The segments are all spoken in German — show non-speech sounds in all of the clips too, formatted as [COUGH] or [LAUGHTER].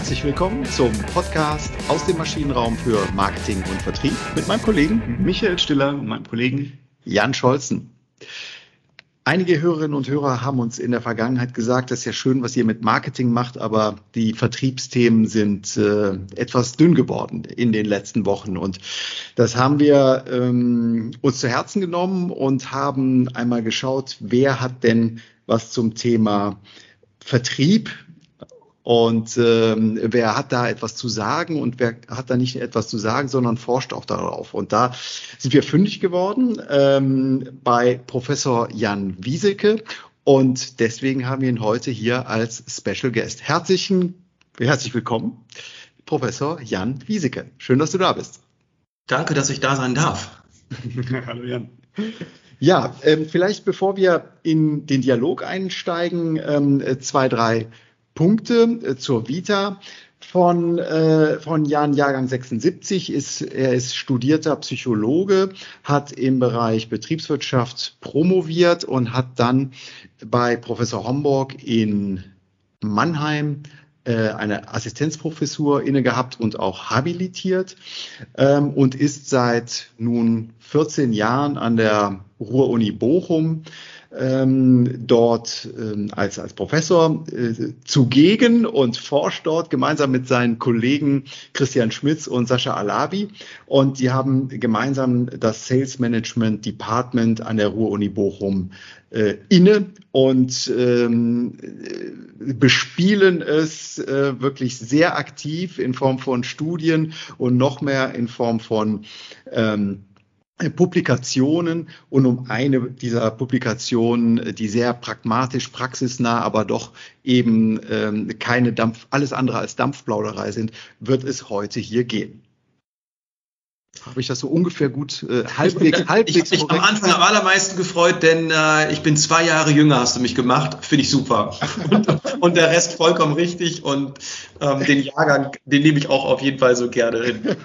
Herzlich willkommen zum Podcast aus dem Maschinenraum für Marketing und Vertrieb mit meinem Kollegen Michael Stiller und meinem Kollegen Jan Scholzen. Einige Hörerinnen und Hörer haben uns in der Vergangenheit gesagt, das ist ja schön, was ihr mit Marketing macht, aber die Vertriebsthemen sind äh, etwas dünn geworden in den letzten Wochen. Und das haben wir ähm, uns zu Herzen genommen und haben einmal geschaut, wer hat denn was zum Thema Vertrieb und ähm, wer hat da etwas zu sagen und wer hat da nicht etwas zu sagen, sondern forscht auch darauf. Und da sind wir fündig geworden ähm, bei Professor Jan Wieseke. Und deswegen haben wir ihn heute hier als Special Guest. Herzlichen, herzlich willkommen, Professor Jan Wieseke. Schön, dass du da bist. Danke, dass ich da sein darf. [LAUGHS] Hallo Jan. Ja, ähm, vielleicht bevor wir in den Dialog einsteigen, ähm, zwei, drei Punkte äh, zur Vita von, äh, von Jan Jahrgang 76 ist, er ist studierter Psychologe, hat im Bereich Betriebswirtschaft promoviert und hat dann bei Professor Homburg in Mannheim äh, eine Assistenzprofessur inne gehabt und auch habilitiert ähm, und ist seit nun 14 Jahren an der Ruhr-Uni Bochum ähm, dort ähm, als, als Professor äh, zugegen und forscht dort gemeinsam mit seinen Kollegen Christian Schmitz und Sascha Alabi. Und die haben gemeinsam das Sales Management Department an der Ruhr-Uni Bochum äh, inne und ähm, bespielen es äh, wirklich sehr aktiv in Form von Studien und noch mehr in Form von ähm, Publikationen und um eine dieser Publikationen, die sehr pragmatisch, praxisnah, aber doch eben ähm, keine Dampf, alles andere als Dampfplauderei sind, wird es heute hier gehen. Habe ich das so ungefähr gut äh, halbwegs, [LAUGHS] halbwegs Ich, ich am Anfang am allermeisten gefreut, denn äh, ich bin zwei Jahre jünger, hast du mich gemacht. Finde ich super. und, und, der Rest vollkommen richtig. Und ähm, den Jahrgang, den nehme ich auch auf jeden Fall so gerne hin.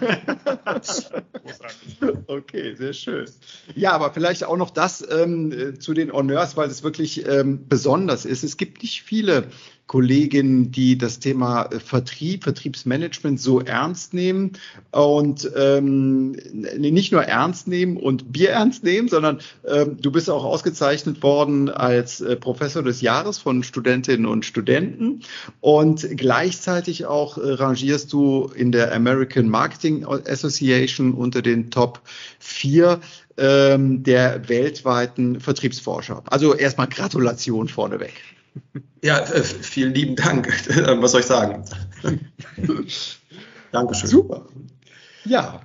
[LAUGHS] okay, sehr schön. Ja, aber vielleicht auch noch das ähm, äh, zu den Honneurs, weil es wirklich ähm, besonders ist. Es gibt nicht viele Kolleginnen, die das Thema äh, Vertrieb, Vertriebsmanagement so ernst nehmen und ähm, nicht nur ernst nehmen und Bier ernst nehmen, sondern ähm, du bist auch ausgezeichnet worden als äh, Professor des Jahres von Studentinnen und Studenten und gleichzeitig auch äh, rangierst du in der American Marketing Association unter den Top 4 ähm, der weltweiten Vertriebsforscher. Also erstmal Gratulation vorneweg. Ja, äh, vielen lieben Dank. [LAUGHS] Was soll ich sagen? [LAUGHS] Dankeschön. Super. Ja.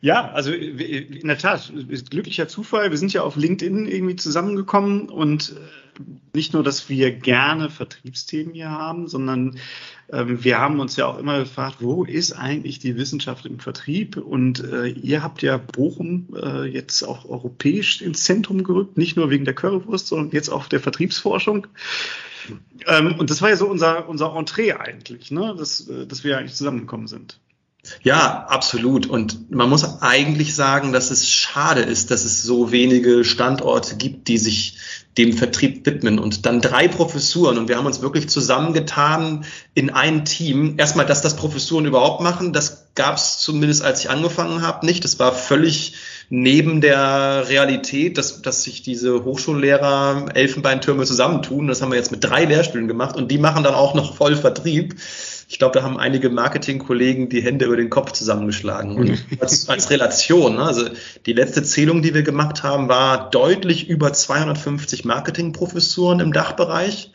Ja, also in der Tat, glücklicher Zufall. Wir sind ja auf LinkedIn irgendwie zusammengekommen und äh, nicht nur, dass wir gerne Vertriebsthemen hier haben, sondern ähm, wir haben uns ja auch immer gefragt, wo ist eigentlich die Wissenschaft im Vertrieb? Und äh, ihr habt ja Bochum äh, jetzt auch europäisch ins Zentrum gerückt, nicht nur wegen der Currywurst, sondern jetzt auch der Vertriebsforschung. Ähm, und das war ja so unser, unser Entree eigentlich, ne? dass, äh, dass wir eigentlich zusammengekommen sind. Ja, absolut. Und man muss eigentlich sagen, dass es schade ist, dass es so wenige Standorte gibt, die sich dem Vertrieb widmen. Und dann drei Professuren. Und wir haben uns wirklich zusammengetan in ein Team. Erstmal, dass das Professuren überhaupt machen, das gab es zumindest, als ich angefangen habe, nicht. Das war völlig neben der Realität, dass, dass sich diese Hochschullehrer Elfenbeintürme zusammentun. Das haben wir jetzt mit drei Lehrstühlen gemacht. Und die machen dann auch noch voll Vertrieb. Ich glaube, da haben einige Marketingkollegen die Hände über den Kopf zusammengeschlagen. Und [LAUGHS] als, als Relation, ne, also die letzte Zählung, die wir gemacht haben, war deutlich über 250 Marketingprofessuren im Dachbereich.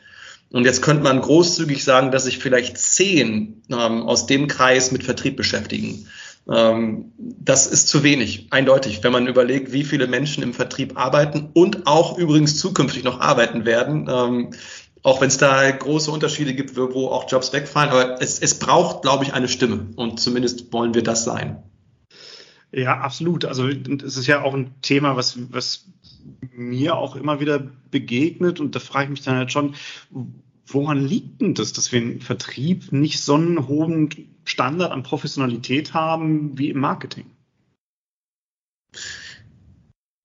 Und jetzt könnte man großzügig sagen, dass sich vielleicht zehn ähm, aus dem Kreis mit Vertrieb beschäftigen. Ähm, das ist zu wenig, eindeutig, wenn man überlegt, wie viele Menschen im Vertrieb arbeiten und auch übrigens zukünftig noch arbeiten werden. Ähm, auch wenn es da große Unterschiede gibt, wo auch Jobs wegfallen. Aber es, es braucht, glaube ich, eine Stimme. Und zumindest wollen wir das sein. Ja, absolut. Also es ist ja auch ein Thema, was, was mir auch immer wieder begegnet. Und da frage ich mich dann halt schon, woran liegt denn das, dass wir im Vertrieb nicht so einen hohen Standard an Professionalität haben wie im Marketing?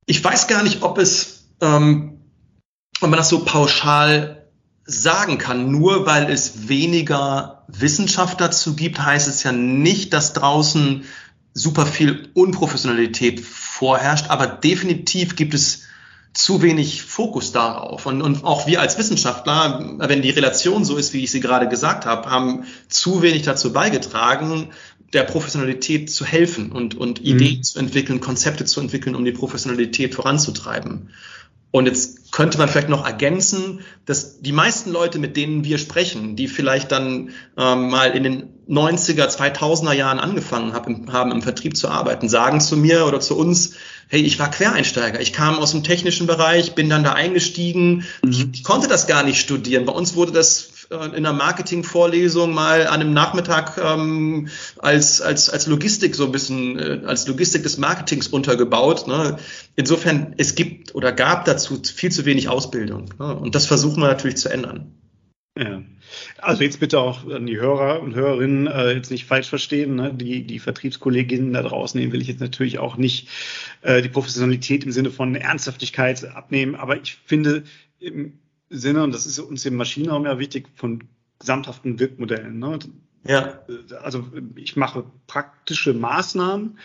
Ich weiß gar nicht, ob es, ähm, ob man das so pauschal sagen kann. Nur weil es weniger Wissenschaft dazu gibt, heißt es ja nicht, dass draußen super viel Unprofessionalität vorherrscht, aber definitiv gibt es zu wenig Fokus darauf. Und, und auch wir als Wissenschaftler, wenn die Relation so ist, wie ich sie gerade gesagt habe, haben zu wenig dazu beigetragen, der Professionalität zu helfen und, und mhm. Ideen zu entwickeln, Konzepte zu entwickeln, um die Professionalität voranzutreiben. Und jetzt könnte man vielleicht noch ergänzen, dass die meisten Leute, mit denen wir sprechen, die vielleicht dann ähm, mal in den 90er, 2000er Jahren angefangen hab, im, haben, im Vertrieb zu arbeiten, sagen zu mir oder zu uns, hey, ich war Quereinsteiger, ich kam aus dem technischen Bereich, bin dann da eingestiegen, mhm. ich, ich konnte das gar nicht studieren. Bei uns wurde das in einer Marketing-Vorlesung mal an einem Nachmittag ähm, als, als, als Logistik so ein bisschen, äh, als Logistik des Marketings untergebaut. Ne? Insofern, es gibt oder gab dazu viel zu wenig Ausbildung. Ne? Und das versuchen wir natürlich zu ändern. Ja. Also jetzt bitte auch an die Hörer und Hörerinnen äh, jetzt nicht falsch verstehen. Ne? Die, die Vertriebskolleginnen da draußen, denen will ich jetzt natürlich auch nicht äh, die Professionalität im Sinne von Ernsthaftigkeit abnehmen. Aber ich finde, Sinne, und das ist uns im Maschinenraum ja wichtig, von gesamthaften Wirkmodellen. Ne? Ja. Also ich mache praktische Maßnahmen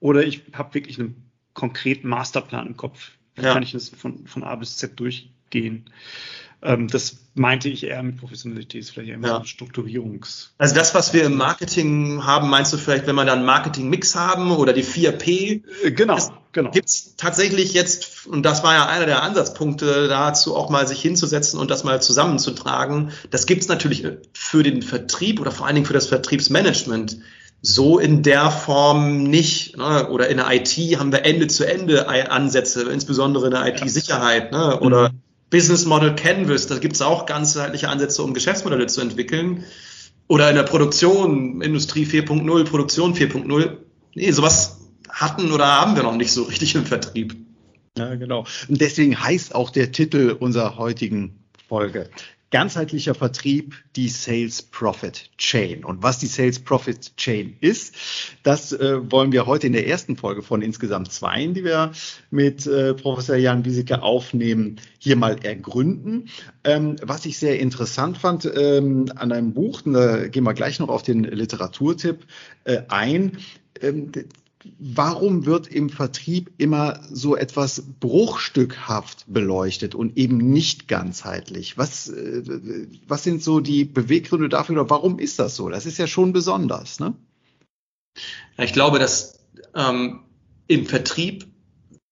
oder ich habe wirklich einen konkreten Masterplan im Kopf. Wie ja. kann ich das von, von A bis Z durchgehen? Ähm, das meinte ich eher mit Professionalität, vielleicht eher mit ja. Strukturierungs. Also das, was wir im Marketing haben, meinst du vielleicht, wenn wir dann Marketing-Mix haben oder die 4P? Äh, genau, genau. Gibt es tatsächlich jetzt, und das war ja einer der Ansatzpunkte dazu, auch mal sich hinzusetzen und das mal zusammenzutragen. Das gibt es natürlich für den Vertrieb oder vor allen Dingen für das Vertriebsmanagement so in der Form nicht. Ne? Oder in der IT haben wir Ende-zu-Ende-Ansätze, insbesondere in der IT-Sicherheit ne? oder mhm Business Model Canvas, da gibt es auch ganzheitliche Ansätze, um Geschäftsmodelle zu entwickeln. Oder in der Produktion, Industrie 4.0, Produktion 4.0. Nee, sowas hatten oder haben wir noch nicht so richtig im Vertrieb. Ja, genau. Und deswegen heißt auch der Titel unserer heutigen Folge ganzheitlicher Vertrieb, die Sales Profit Chain. Und was die Sales Profit Chain ist, das äh, wollen wir heute in der ersten Folge von insgesamt zwei, die wir mit äh, Professor Jan Wieseke aufnehmen, hier mal ergründen. Ähm, was ich sehr interessant fand ähm, an einem Buch, da gehen wir gleich noch auf den Literaturtipp äh, ein, ähm, warum wird im Vertrieb immer so etwas bruchstückhaft beleuchtet und eben nicht ganzheitlich? Was, äh, was sind so die Beweggründe dafür oder warum ist das so? Das ist ja schon besonders, ne? Ich glaube, dass ähm, im Vertrieb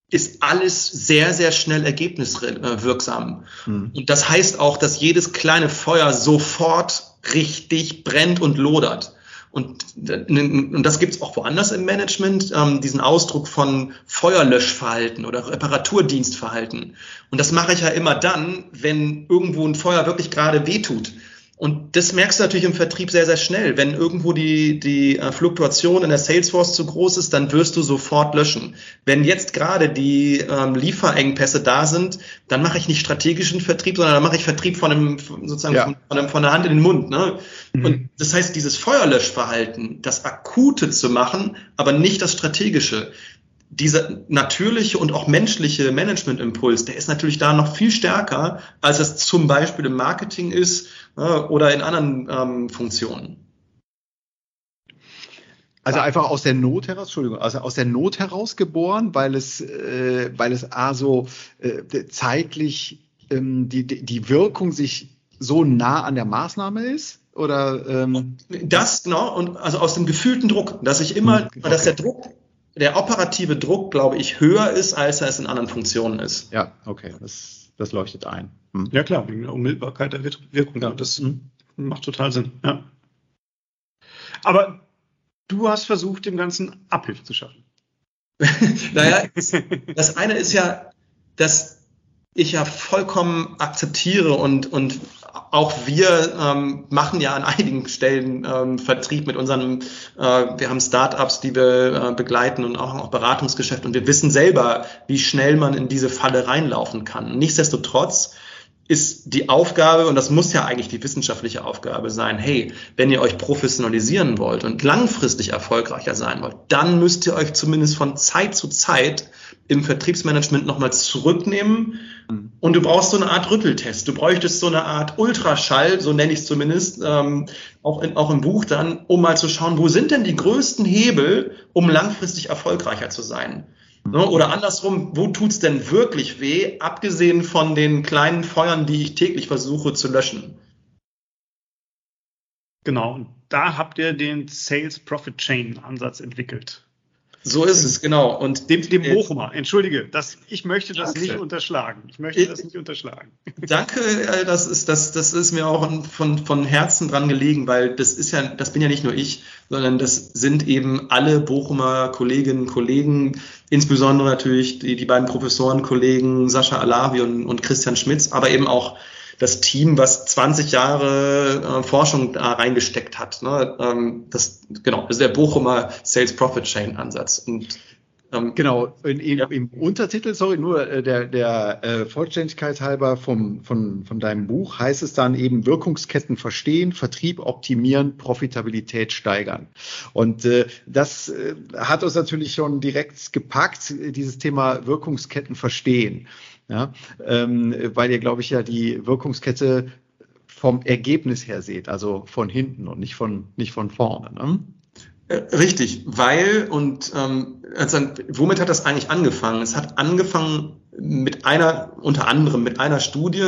ist alles sehr, sehr schnell ergebniswirksam. Hm. Und das heißt auch, dass jedes kleine Feuer sofort richtig brennt und lodert. Und, und das gibt es auch woanders im Management, ähm, diesen Ausdruck von Feuerlöschverhalten oder Reparaturdienstverhalten. Und das mache ich ja immer dann, wenn irgendwo ein Feuer wirklich gerade wehtut. Und das merkst du natürlich im Vertrieb sehr, sehr schnell. Wenn irgendwo die, die äh, Fluktuation in der Salesforce zu groß ist, dann wirst du sofort löschen. Wenn jetzt gerade die ähm, Lieferengpässe da sind, dann mache ich nicht strategischen Vertrieb, sondern dann mache ich Vertrieb von einem, sozusagen ja. von, von, einem, von der Hand in den Mund. Ne? Mhm. Und das heißt, dieses Feuerlöschverhalten, das Akute zu machen, aber nicht das Strategische dieser natürliche und auch menschliche Managementimpuls, der ist natürlich da noch viel stärker, als es zum Beispiel im Marketing ist oder in anderen ähm, Funktionen. Also einfach aus der Not heraus, Entschuldigung, also aus der Not heraus geboren, weil es, äh, weil es A so äh, zeitlich ähm, die, die Wirkung sich so nah an der Maßnahme ist? Oder ähm das genau und also aus dem gefühlten Druck, dass ich immer, okay. dass der Druck der operative Druck, glaube ich, höher ist, als er es in anderen Funktionen ist. Ja, okay, das, das leuchtet ein. Hm. Ja klar, wegen der Unmittelbarkeit der Wirkung. Ja. Das hm. macht total Sinn. Ja. Aber du hast versucht, dem Ganzen Abhilfe zu schaffen. [LAUGHS] naja, das eine ist ja, dass ich ja vollkommen akzeptiere und, und auch wir ähm, machen ja an einigen Stellen ähm, Vertrieb mit unseren, äh, wir haben Startups, die wir äh, begleiten und auch, auch Beratungsgeschäft und wir wissen selber, wie schnell man in diese Falle reinlaufen kann. Nichtsdestotrotz ist die Aufgabe, und das muss ja eigentlich die wissenschaftliche Aufgabe sein, hey, wenn ihr euch professionalisieren wollt und langfristig erfolgreicher sein wollt, dann müsst ihr euch zumindest von Zeit zu Zeit im Vertriebsmanagement nochmal zurücknehmen. Mhm. Und du brauchst so eine Art Rütteltest. Du bräuchtest so eine Art Ultraschall, so nenne ich es zumindest, ähm, auch, in, auch im Buch dann, um mal zu schauen, wo sind denn die größten Hebel, um langfristig erfolgreicher zu sein. Ne? Oder andersrum, wo tut's denn wirklich weh, abgesehen von den kleinen Feuern, die ich täglich versuche zu löschen? Genau, und da habt ihr den Sales Profit Chain Ansatz entwickelt. So ist es, genau. Und dem, dem Bochumer, entschuldige, das, ich möchte das danke. nicht unterschlagen. Ich möchte das nicht unterschlagen. [LAUGHS] Danke, äh, das ist, das, das ist mir auch von, von Herzen dran gelegen, weil das ist ja, das bin ja nicht nur ich, sondern das sind eben alle Bochumer Kolleginnen und Kollegen, insbesondere natürlich die, die beiden Professorenkollegen Sascha Alavi und, und Christian Schmitz, aber eben auch das Team, was 20 Jahre äh, Forschung da reingesteckt hat. Ne? Ähm, das, genau, das ist der Bochumer Sales Profit Chain Ansatz. Und ähm, genau, in, in, ja. im Untertitel, sorry, nur äh, der, der äh, Vollständigkeit halber vom, von, von deinem Buch heißt es dann eben Wirkungsketten verstehen, Vertrieb optimieren, Profitabilität steigern. Und äh, das äh, hat uns natürlich schon direkt gepackt, dieses Thema Wirkungsketten verstehen. Ja, ähm, weil ihr, glaube ich, ja die Wirkungskette vom Ergebnis her seht, also von hinten und nicht von, nicht von vorne. Ne? Äh, richtig, weil und ähm, also, womit hat das eigentlich angefangen? Es hat angefangen mit einer, unter anderem mit einer Studie,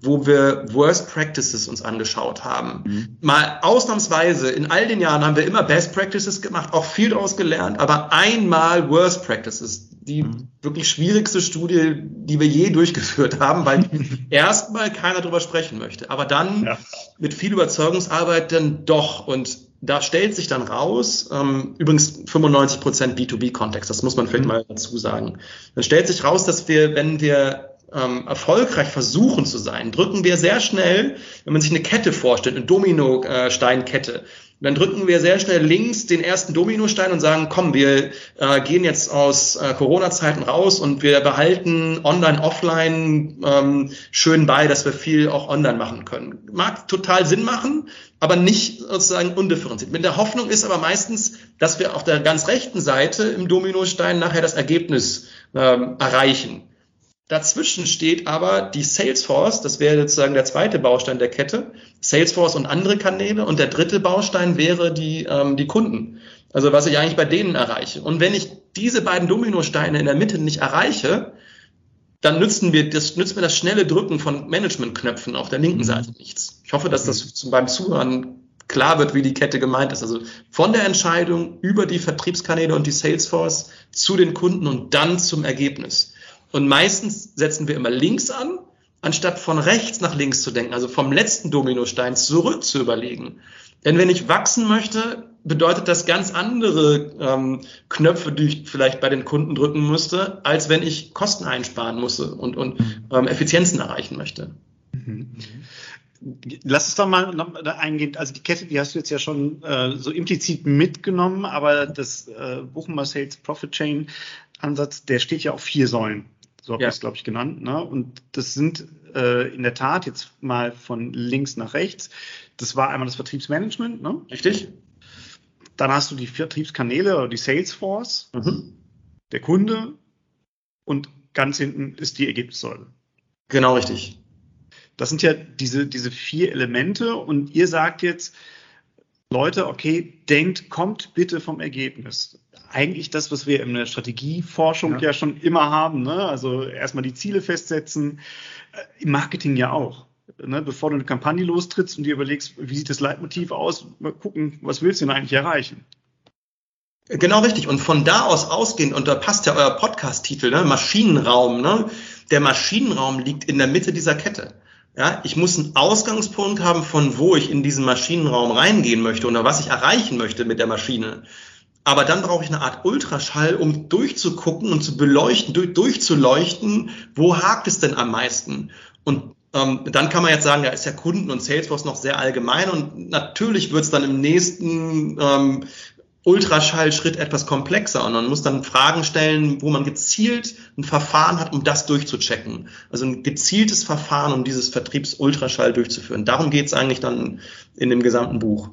wo wir Worst Practices uns angeschaut haben. Mhm. Mal ausnahmsweise, in all den Jahren haben wir immer Best Practices gemacht, auch viel daraus gelernt, aber einmal Worst Practices, die mhm. wirklich schwierigste Studie, die wir je durchgeführt haben, weil [LAUGHS] erstmal keiner drüber sprechen möchte, aber dann ja. mit viel Überzeugungsarbeit dann doch und da stellt sich dann raus, ähm, übrigens 95% B2B-Kontext, das muss man vielleicht mhm. mal dazu sagen. Dann stellt sich raus, dass wir, wenn wir ähm, erfolgreich versuchen zu sein, drücken wir sehr schnell, wenn man sich eine Kette vorstellt, eine Dominosteinkette, dann drücken wir sehr schnell links den ersten Dominostein und sagen, komm, wir äh, gehen jetzt aus äh, Corona-Zeiten raus und wir behalten online, offline ähm, schön bei, dass wir viel auch online machen können. Mag total Sinn machen, aber nicht sozusagen undifferenziert. Mit der Hoffnung ist aber meistens, dass wir auf der ganz rechten Seite im Dominostein nachher das Ergebnis ähm, erreichen. Dazwischen steht aber die Salesforce, das wäre sozusagen der zweite Baustein der Kette, Salesforce und andere Kanäle. Und der dritte Baustein wäre die, ähm, die Kunden. Also was ich eigentlich bei denen erreiche. Und wenn ich diese beiden Dominosteine in der Mitte nicht erreiche, dann nützen wir das, nützt mir das schnelle Drücken von Managementknöpfen auf der linken mhm. Seite nichts. Ich hoffe, dass das mhm. beim Zuhören klar wird, wie die Kette gemeint ist. Also von der Entscheidung über die Vertriebskanäle und die Salesforce zu den Kunden und dann zum Ergebnis. Und meistens setzen wir immer links an, anstatt von rechts nach links zu denken, also vom letzten Dominostein zurück zu überlegen. Denn wenn ich wachsen möchte, bedeutet das ganz andere ähm, Knöpfe, die ich vielleicht bei den Kunden drücken müsste, als wenn ich Kosten einsparen muss und, und mhm. ähm, Effizienzen erreichen möchte. Mhm. Lass es doch mal eingehen. Also die Kette, die hast du jetzt ja schon äh, so implizit mitgenommen, aber das äh, Bochumer Sales Profit Chain Ansatz, der steht ja auf vier Säulen. So habe ja. ich es, glaube ich, genannt. Ne? Und das sind äh, in der Tat jetzt mal von links nach rechts. Das war einmal das Vertriebsmanagement. Ne? Richtig. Dann hast du die Vertriebskanäle oder die Salesforce, mhm. der Kunde und ganz hinten ist die Ergebnissäule. Genau richtig. Das sind ja diese, diese vier Elemente und ihr sagt jetzt, Leute, okay, denkt, kommt bitte vom Ergebnis eigentlich das, was wir in der Strategieforschung ja, ja schon immer haben. Ne? Also erstmal die Ziele festsetzen, äh, im Marketing ja auch. Ne? Bevor du eine Kampagne lostrittst und dir überlegst, wie sieht das Leitmotiv aus, mal gucken, was willst du denn eigentlich erreichen? Genau richtig. Und von da aus ausgehend, und da passt ja euer Podcast-Titel, ne? Maschinenraum, ne? Der Maschinenraum liegt in der Mitte dieser Kette. Ja, ich muss einen Ausgangspunkt haben, von wo ich in diesen Maschinenraum reingehen möchte oder was ich erreichen möchte mit der Maschine. Aber dann brauche ich eine Art Ultraschall, um durchzugucken und zu beleuchten, durch, durchzuleuchten, wo hakt es denn am meisten? Und ähm, dann kann man jetzt sagen, da ist ja Kunden und Salesforce noch sehr allgemein und natürlich wird es dann im nächsten ähm, Ultraschallschritt etwas komplexer und man muss dann Fragen stellen, wo man gezielt ein Verfahren hat, um das durchzuchecken. Also ein gezieltes Verfahren, um dieses Vertriebsultraschall durchzuführen. Darum geht es eigentlich dann in dem gesamten Buch.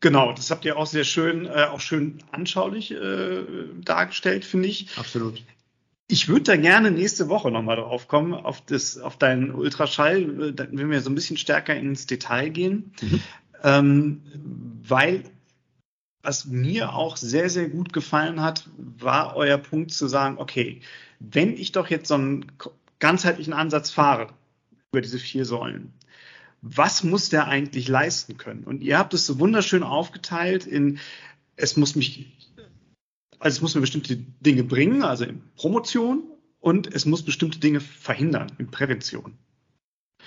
Genau, das habt ihr auch sehr schön, äh, auch schön anschaulich äh, dargestellt, finde ich. Absolut. Ich würde da gerne nächste Woche nochmal drauf kommen, auf, das, auf deinen Ultraschall, wenn wir so ein bisschen stärker ins Detail gehen. Mhm. Ähm, weil was mir auch sehr, sehr gut gefallen hat, war euer Punkt zu sagen, okay, wenn ich doch jetzt so einen ganzheitlichen Ansatz fahre über diese vier Säulen, was muss der eigentlich leisten können? Und ihr habt es so wunderschön aufgeteilt in, es muss mich, also es muss mir bestimmte Dinge bringen, also in Promotion, und es muss bestimmte Dinge verhindern in Prävention.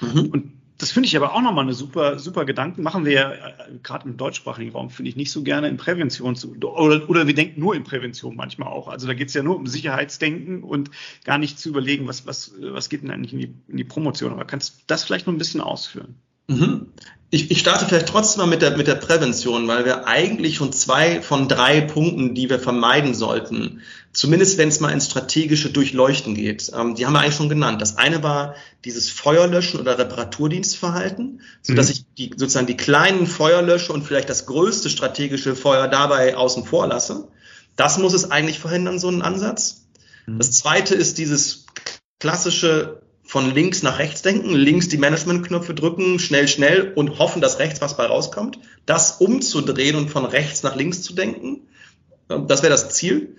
Mhm. Und das finde ich aber auch nochmal eine super, super Gedanken. Machen wir ja äh, gerade im deutschsprachigen Raum, finde ich nicht so gerne in Prävention zu. Oder, oder wir denken nur in Prävention manchmal auch. Also da geht es ja nur um Sicherheitsdenken und gar nicht zu überlegen, was, was, was geht denn eigentlich in die, in die Promotion. Aber kannst du das vielleicht noch ein bisschen ausführen? Mhm. Ich, ich starte vielleicht trotzdem mal mit der, mit der Prävention, weil wir eigentlich schon zwei von drei Punkten, die wir vermeiden sollten, zumindest wenn es mal ins strategische Durchleuchten geht, ähm, die haben wir eigentlich schon genannt. Das eine war dieses Feuerlöschen oder Reparaturdienstverhalten, so dass mhm. ich die, sozusagen die kleinen Feuerlösche und vielleicht das größte strategische Feuer dabei außen vor lasse. Das muss es eigentlich verhindern, so ein Ansatz. Mhm. Das zweite ist dieses klassische von links nach rechts denken, links die Management-Knöpfe drücken, schnell, schnell und hoffen, dass rechts was bei rauskommt. Das umzudrehen und von rechts nach links zu denken, ähm, das wäre das Ziel.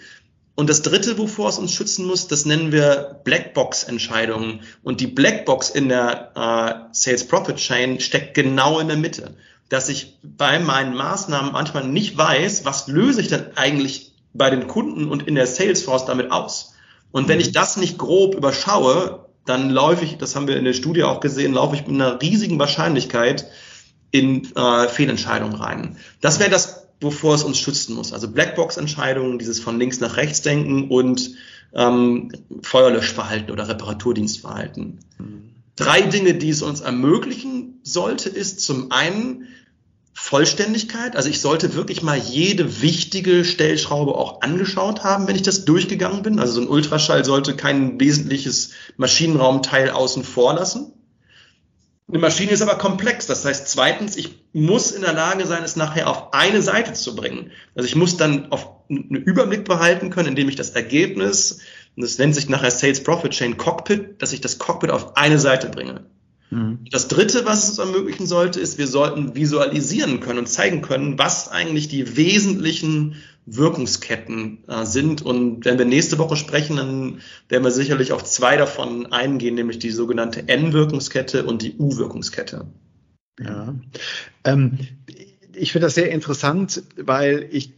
Und das dritte, wovor es uns schützen muss, das nennen wir Blackbox-Entscheidungen. Und die Blackbox in der äh, Sales Profit Chain steckt genau in der Mitte. Dass ich bei meinen Maßnahmen manchmal nicht weiß, was löse ich denn eigentlich bei den Kunden und in der Salesforce damit aus. Und wenn mhm. ich das nicht grob überschaue, dann laufe ich, das haben wir in der Studie auch gesehen, laufe ich mit einer riesigen Wahrscheinlichkeit in äh, Fehlentscheidungen rein. Das wäre das, wovor es uns schützen muss. Also Blackbox-Entscheidungen, dieses von links nach rechts denken und ähm, Feuerlöschverhalten oder Reparaturdienstverhalten. Mhm. Drei Dinge, die es uns ermöglichen sollte, ist zum einen Vollständigkeit. Also ich sollte wirklich mal jede wichtige Stellschraube auch angeschaut haben, wenn ich das durchgegangen bin. Also so ein Ultraschall sollte kein wesentliches Maschinenraumteil außen vor lassen. Eine Maschine ist aber komplex. Das heißt, zweitens, ich muss in der Lage sein, es nachher auf eine Seite zu bringen. Also ich muss dann auf einen Überblick behalten können, indem ich das Ergebnis, und das nennt sich nachher Sales Profit Chain Cockpit, dass ich das Cockpit auf eine Seite bringe. Mhm. Das Dritte, was es uns ermöglichen sollte, ist, wir sollten visualisieren können und zeigen können, was eigentlich die wesentlichen Wirkungsketten äh, sind. Und wenn wir nächste Woche sprechen, dann werden wir sicherlich auf zwei davon eingehen, nämlich die sogenannte N-Wirkungskette und die U-Wirkungskette. Ja, ähm, ich finde das sehr interessant, weil ich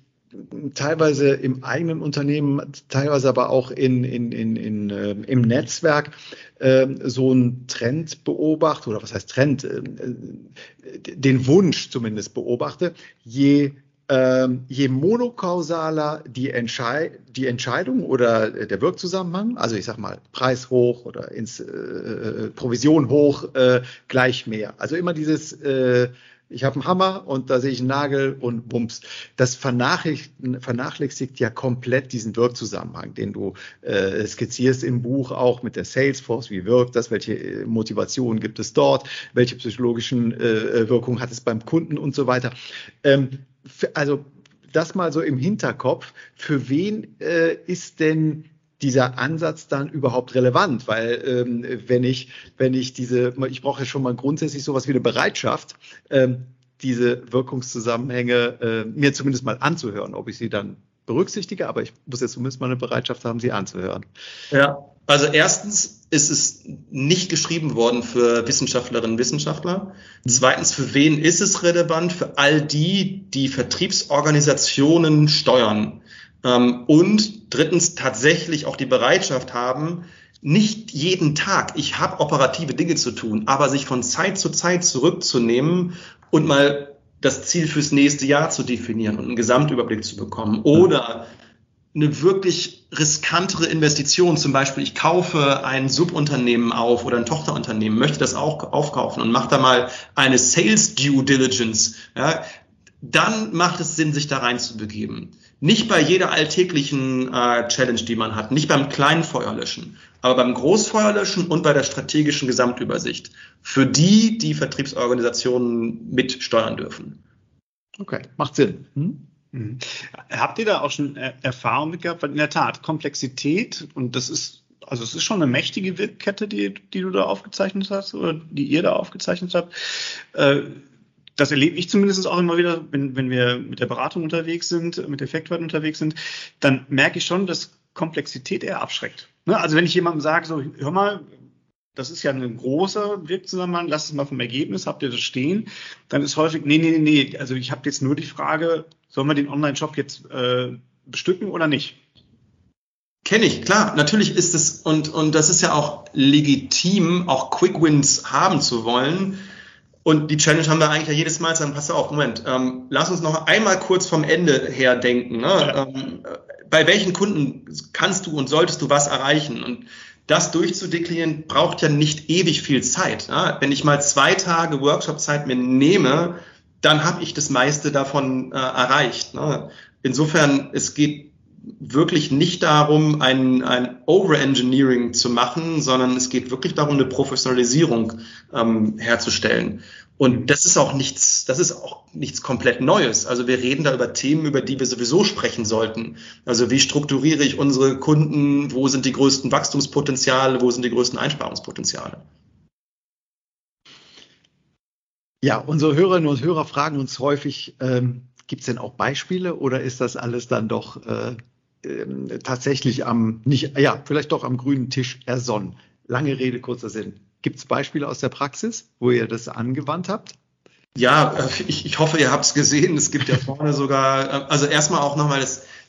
teilweise im eigenen Unternehmen, teilweise aber auch in, in, in, in, äh, im Netzwerk äh, so einen Trend beobachte, oder was heißt Trend, äh, den Wunsch zumindest beobachte, je ähm, je monokausaler die, Entschei die Entscheidung oder der Wirkzusammenhang, also ich sag mal Preis hoch oder ins, äh, Provision hoch, äh, gleich mehr. Also immer dieses äh, ich habe einen Hammer und da sehe ich einen Nagel und bums. Das vernachlässigt ja komplett diesen Wirkzusammenhang, den du äh, skizzierst im Buch auch mit der Salesforce. Wie wirkt das? Welche äh, Motivation gibt es dort? Welche psychologischen äh, Wirkungen hat es beim Kunden und so weiter? Ähm, also das mal so im Hinterkopf. Für wen äh, ist denn dieser Ansatz dann überhaupt relevant? Weil ähm, wenn ich, wenn ich diese, ich brauche ja schon mal grundsätzlich sowas wie eine Bereitschaft, ähm, diese Wirkungszusammenhänge äh, mir zumindest mal anzuhören, ob ich sie dann berücksichtige, aber ich muss jetzt zumindest mal eine Bereitschaft haben, sie anzuhören. Ja, also erstens ist es nicht geschrieben worden für Wissenschaftlerinnen und Wissenschaftler. Zweitens, für wen ist es relevant? Für all die, die Vertriebsorganisationen steuern. Ähm, und drittens tatsächlich auch die Bereitschaft haben, nicht jeden Tag, ich habe operative Dinge zu tun, aber sich von Zeit zu Zeit zurückzunehmen und mal das Ziel fürs nächste Jahr zu definieren und einen Gesamtüberblick zu bekommen. Oder eine wirklich riskantere Investition, zum Beispiel ich kaufe ein Subunternehmen auf oder ein Tochterunternehmen, möchte das auch aufkaufen und mache da mal eine Sales Due Diligence, ja, dann macht es Sinn, sich da rein zu begeben. Nicht bei jeder alltäglichen äh, Challenge, die man hat, nicht beim kleinen Feuerlöschen, aber beim Großfeuerlöschen und bei der strategischen Gesamtübersicht. Für die, die Vertriebsorganisationen mitsteuern dürfen. Okay, macht Sinn. Hm? Mhm. Habt ihr da auch schon Erfahrung mit gehabt? Weil in der Tat, Komplexität, und das ist, also es ist schon eine mächtige Wirkkette, die, die du da aufgezeichnet hast oder die ihr da aufgezeichnet habt. Äh, das erlebe ich zumindest auch immer wieder, wenn, wenn wir mit der Beratung unterwegs sind, mit Effektwerten unterwegs sind, dann merke ich schon, dass Komplexität eher abschreckt. Ne? Also wenn ich jemandem sage, so, hör mal, das ist ja ein großer Wirkzusammenhang, lass es mal vom Ergebnis, habt ihr das stehen? Dann ist häufig, nee, nee, nee, also ich habe jetzt nur die Frage, sollen wir den Online-Shop jetzt äh, bestücken oder nicht? Kenne ich, klar. Natürlich ist es, und, und das ist ja auch legitim, auch Quick Wins haben zu wollen. Und die Challenge haben wir eigentlich ja jedes Mal sagen, pass auf, Moment, ähm, lass uns noch einmal kurz vom Ende her denken. Ne? Ja. Ähm, bei welchen Kunden kannst du und solltest du was erreichen? Und das durchzudeklinieren braucht ja nicht ewig viel Zeit. Ja? Wenn ich mal zwei Tage Workshop-Zeit mir nehme, dann habe ich das meiste davon äh, erreicht. Ne? Insofern, es geht wirklich nicht darum, ein, ein Overengineering zu machen, sondern es geht wirklich darum, eine Professionalisierung ähm, herzustellen. Und das ist auch nichts, das ist auch nichts komplett Neues. Also wir reden da über Themen, über die wir sowieso sprechen sollten. Also wie strukturiere ich unsere Kunden? Wo sind die größten Wachstumspotenziale? Wo sind die größten Einsparungspotenziale? Ja, unsere Hörerinnen und Hörer fragen uns häufig, ähm, gibt es denn auch Beispiele oder ist das alles dann doch äh, äh, tatsächlich am, nicht, ja, vielleicht doch am grünen Tisch ersonnen? Lange Rede, kurzer Sinn. Gibt es Beispiele aus der Praxis, wo ihr das angewandt habt? Ja, äh, ich, ich hoffe, ihr habt es gesehen. Es gibt ja vorne sogar, äh, also erstmal auch nochmal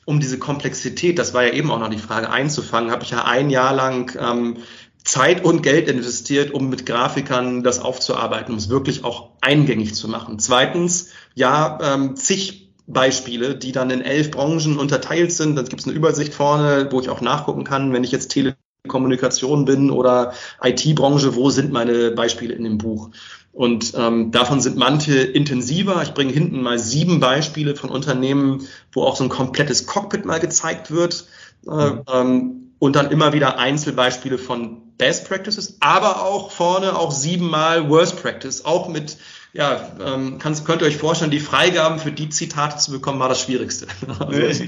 um diese Komplexität, das war ja eben auch noch die Frage einzufangen, habe ich ja ein Jahr lang ähm, Zeit und Geld investiert, um mit Grafikern das aufzuarbeiten, um es wirklich auch eingängig zu machen. Zweitens, ja, ähm, zig Beispiele, die dann in elf Branchen unterteilt sind. Dann gibt es eine Übersicht vorne, wo ich auch nachgucken kann, wenn ich jetzt Telekommunikation bin oder IT-Branche, wo sind meine Beispiele in dem Buch? Und ähm, davon sind manche intensiver. Ich bringe hinten mal sieben Beispiele von Unternehmen, wo auch so ein komplettes Cockpit mal gezeigt wird. Äh, mhm. ähm, und dann immer wieder Einzelbeispiele von Best Practices, aber auch vorne auch siebenmal Worst Practice, auch mit ja, ähm, kannst, könnt ihr euch vorstellen, die Freigaben für die Zitate zu bekommen, war das Schwierigste. [LAUGHS] Also,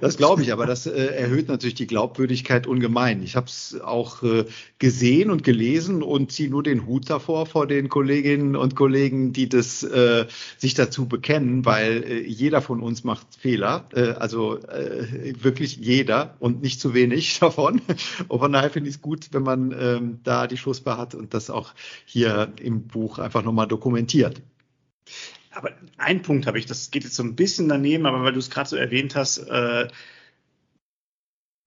das glaube ich, aber das äh, erhöht natürlich die Glaubwürdigkeit ungemein. Ich habe es auch äh, gesehen und gelesen und ziehe nur den Hut davor vor den Kolleginnen und Kollegen, die das äh, sich dazu bekennen, weil äh, jeder von uns macht Fehler, äh, also äh, wirklich jeder und nicht zu wenig [LAUGHS] davon. Und von daher finde ich es gut, wenn man ähm, da die Schussbar hat und das auch hier im Buch einfach nochmal dokumentiert. Aber ein Punkt habe ich, das geht jetzt so ein bisschen daneben, aber weil du es gerade so erwähnt hast, äh,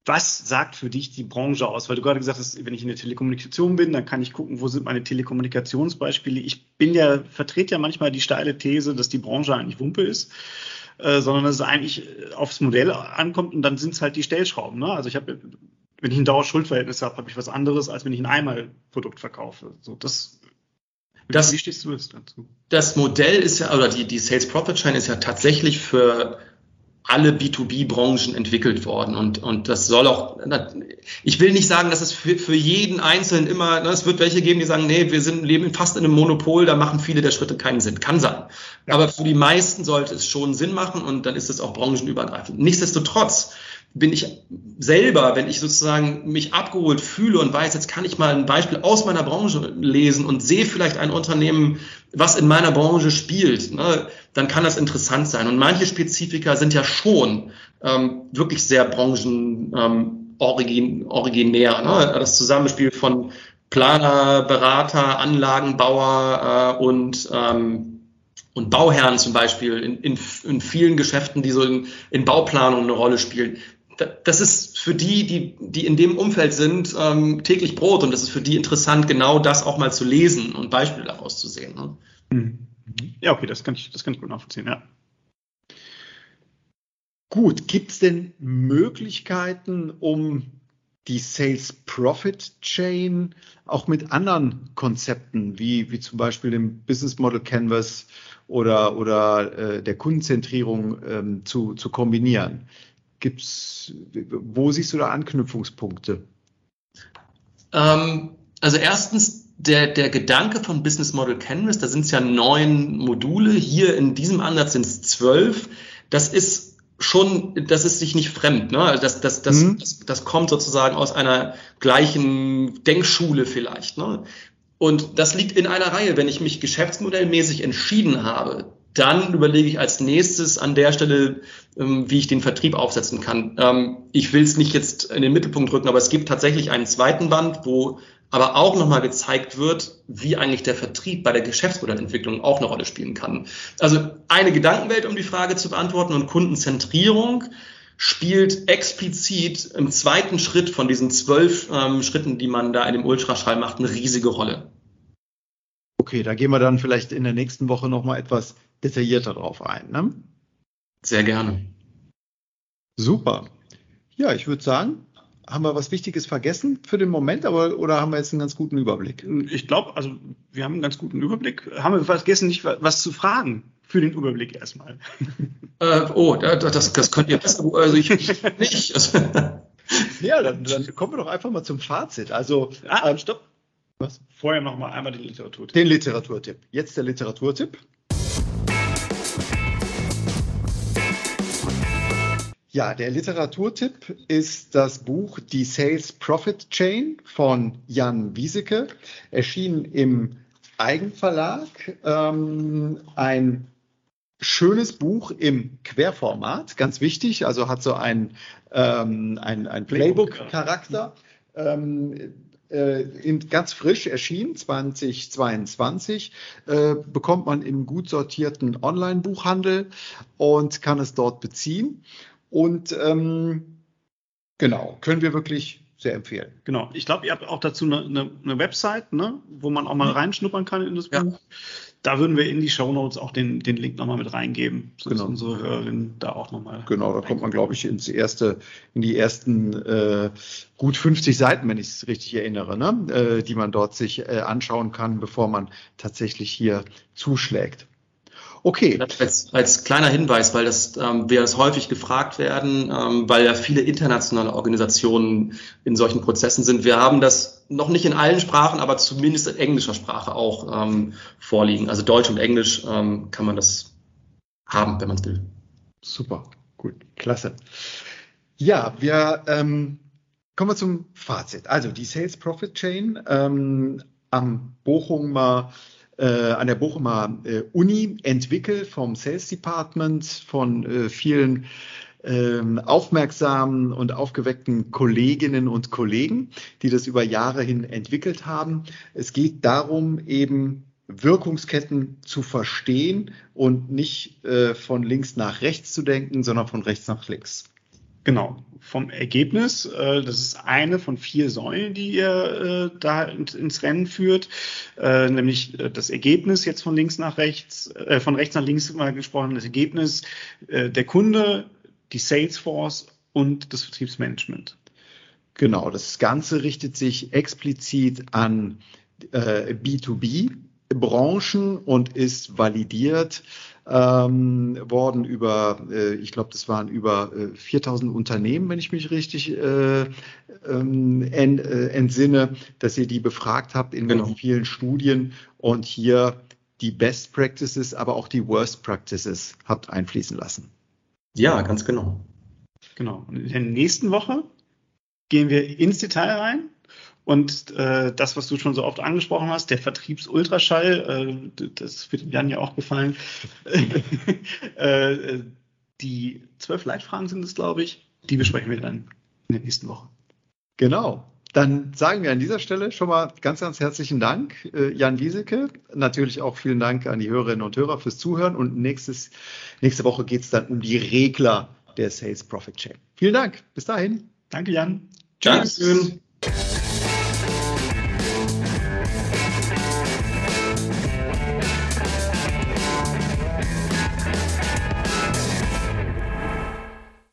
was sagt für dich die Branche aus? Weil du gerade gesagt hast, wenn ich in der Telekommunikation bin, dann kann ich gucken, wo sind meine Telekommunikationsbeispiele. Ich bin ja, vertrete ja manchmal die steile These, dass die Branche eigentlich Wumpe ist, äh, sondern dass es eigentlich aufs Modell ankommt und dann sind es halt die Stellschrauben. Ne? Also ich habe, wenn ich ein Dauerschuldverhältnis habe, habe ich was anderes, als wenn ich ein Einmalprodukt verkaufe. So, das das, Wie stehst du dazu? Das Modell ist ja, oder die, die Sales Profit Chain ist ja tatsächlich für alle B2B-Branchen entwickelt worden. Und, und das soll auch, ich will nicht sagen, dass es für, für jeden Einzelnen immer, ne, es wird welche geben, die sagen, nee, wir sind, leben fast in einem Monopol, da machen viele der Schritte keinen Sinn. Kann sein. Aber für die meisten sollte es schon Sinn machen und dann ist es auch branchenübergreifend. Nichtsdestotrotz bin ich selber, wenn ich sozusagen mich abgeholt fühle und weiß, jetzt kann ich mal ein Beispiel aus meiner Branche lesen und sehe vielleicht ein Unternehmen, was in meiner Branche spielt, ne, dann kann das interessant sein. Und manche Spezifika sind ja schon ähm, wirklich sehr branchen ähm, origin, originär. Ne? Das Zusammenspiel von Planer, Berater, Anlagenbauer äh, und ähm, und Bauherren zum Beispiel in, in, in vielen Geschäften, die so in, in Bauplanung eine Rolle spielen das ist für die, die, die in dem Umfeld sind, ähm, täglich Brot und das ist für die interessant, genau das auch mal zu lesen und Beispiele daraus zu sehen. Ne? Mhm. Ja, okay, das kann ich, das kann ich gut nachvollziehen, ja. Gut, gibt es denn Möglichkeiten, um die Sales Profit Chain auch mit anderen Konzepten, wie, wie zum Beispiel dem Business Model Canvas oder, oder äh, der Kundenzentrierung ähm, zu, zu kombinieren? Gibt's, wo siehst du da Anknüpfungspunkte? Ähm, also erstens der, der Gedanke von Business Model Canvas, da sind es ja neun Module, hier in diesem Ansatz sind es zwölf. das ist schon, das ist sich nicht fremd. Ne? Also das, das, das, mhm. das, das kommt sozusagen aus einer gleichen Denkschule vielleicht. Ne? Und das liegt in einer Reihe. Wenn ich mich geschäftsmodellmäßig entschieden habe, dann überlege ich als nächstes an der Stelle, wie ich den Vertrieb aufsetzen kann. Ähm, ich will es nicht jetzt in den Mittelpunkt rücken, aber es gibt tatsächlich einen zweiten Band, wo aber auch nochmal gezeigt wird, wie eigentlich der Vertrieb bei der Geschäftsmodellentwicklung auch eine Rolle spielen kann. Also eine Gedankenwelt, um die Frage zu beantworten und Kundenzentrierung spielt explizit im zweiten Schritt von diesen zwölf ähm, Schritten, die man da in dem Ultraschall macht, eine riesige Rolle. Okay, da gehen wir dann vielleicht in der nächsten Woche nochmal etwas detaillierter drauf ein. Ne? Sehr gerne. Super. Ja, ich würde sagen, haben wir was Wichtiges vergessen für den Moment, aber oder haben wir jetzt einen ganz guten Überblick? Ich glaube, also wir haben einen ganz guten Überblick. Haben wir vergessen, nicht was zu fragen für den Überblick erstmal? [LAUGHS] Äh, oh, das, das könnt ihr besser. Also ich nicht. [LAUGHS] ja, dann, dann, kommen wir doch einfach mal zum Fazit. Also, ah, ähm, stopp. Was? Vorher noch mal einmal den Literaturtipp. Den Literaturtipp. Jetzt der Literaturtipp. Ja, der Literaturtipp ist das Buch Die Sales Profit Chain von Jan Wieseke, erschienen im Eigenverlag. Ähm, ein schönes Buch im Querformat, ganz wichtig, also hat so ein, ähm, ein, ein Playbook-Charakter. Ähm, äh, in, ganz frisch erschienen, 2022, äh, bekommt man im gut sortierten Online-Buchhandel und kann es dort beziehen. Und ähm, genau, können wir wirklich sehr empfehlen. Genau. Ich glaube, ihr habt auch dazu eine, eine, eine Website, ne, wo man auch mal mhm. reinschnuppern kann in das Buch. Ja. Da würden wir in die Show Notes auch den, den Link nochmal mit reingeben, sodass genau. unsere Hörerinnen da auch nochmal. Genau, da kommt man, glaube ich, ins erste, in die ersten äh, gut 50 Seiten, wenn ich es richtig erinnere, ne? äh, die man dort sich äh, anschauen kann, bevor man tatsächlich hier zuschlägt. Okay. Als, als kleiner Hinweis, weil das ähm, wir das häufig gefragt werden, ähm, weil ja viele internationale Organisationen in solchen Prozessen sind. Wir haben das noch nicht in allen Sprachen, aber zumindest in englischer Sprache auch ähm, vorliegen. Also Deutsch und Englisch ähm, kann man das haben, wenn man es will. Super, gut, klasse. Ja, wir ähm, kommen wir zum Fazit. Also die Sales Profit Chain ähm, am Bochumer an der Bochumer äh, Uni entwickelt vom Sales Department, von äh, vielen ähm, aufmerksamen und aufgeweckten Kolleginnen und Kollegen, die das über Jahre hin entwickelt haben. Es geht darum, eben Wirkungsketten zu verstehen und nicht äh, von links nach rechts zu denken, sondern von rechts nach links. Genau, vom Ergebnis. Äh, das ist eine von vier Säulen, die ihr äh, da ins Rennen führt, äh, nämlich das Ergebnis jetzt von links nach rechts, von rechts nach links mal gesprochen, das Ergebnis der Kunde, die Salesforce und das Vertriebsmanagement. Genau, das Ganze richtet sich explizit an B2B-Branchen und ist validiert ähm, worden über, äh, ich glaube, das waren über äh, 4000 Unternehmen, wenn ich mich richtig äh, ähm, en, äh, entsinne, dass ihr die befragt habt in genau. vielen Studien und hier die Best Practices, aber auch die Worst Practices habt einfließen lassen. Ja, ganz genau. Genau. Und in der nächsten Woche gehen wir ins Detail rein und äh, das, was du schon so oft angesprochen hast, der Vertriebsultraschall, äh, das wird Jan ja auch gefallen. [LAUGHS] äh, die zwölf Leitfragen sind es, glaube ich. Die besprechen wir dann in der nächsten Woche. Genau. Dann sagen wir an dieser Stelle schon mal ganz, ganz herzlichen Dank, äh, Jan Wieseke. Natürlich auch vielen Dank an die Hörerinnen und Hörer fürs Zuhören. Und nächstes, nächste Woche geht es dann um die Regler der Sales Profit Chain. Vielen Dank. Bis dahin. Danke, Jan. Tschüss. Dankeschön.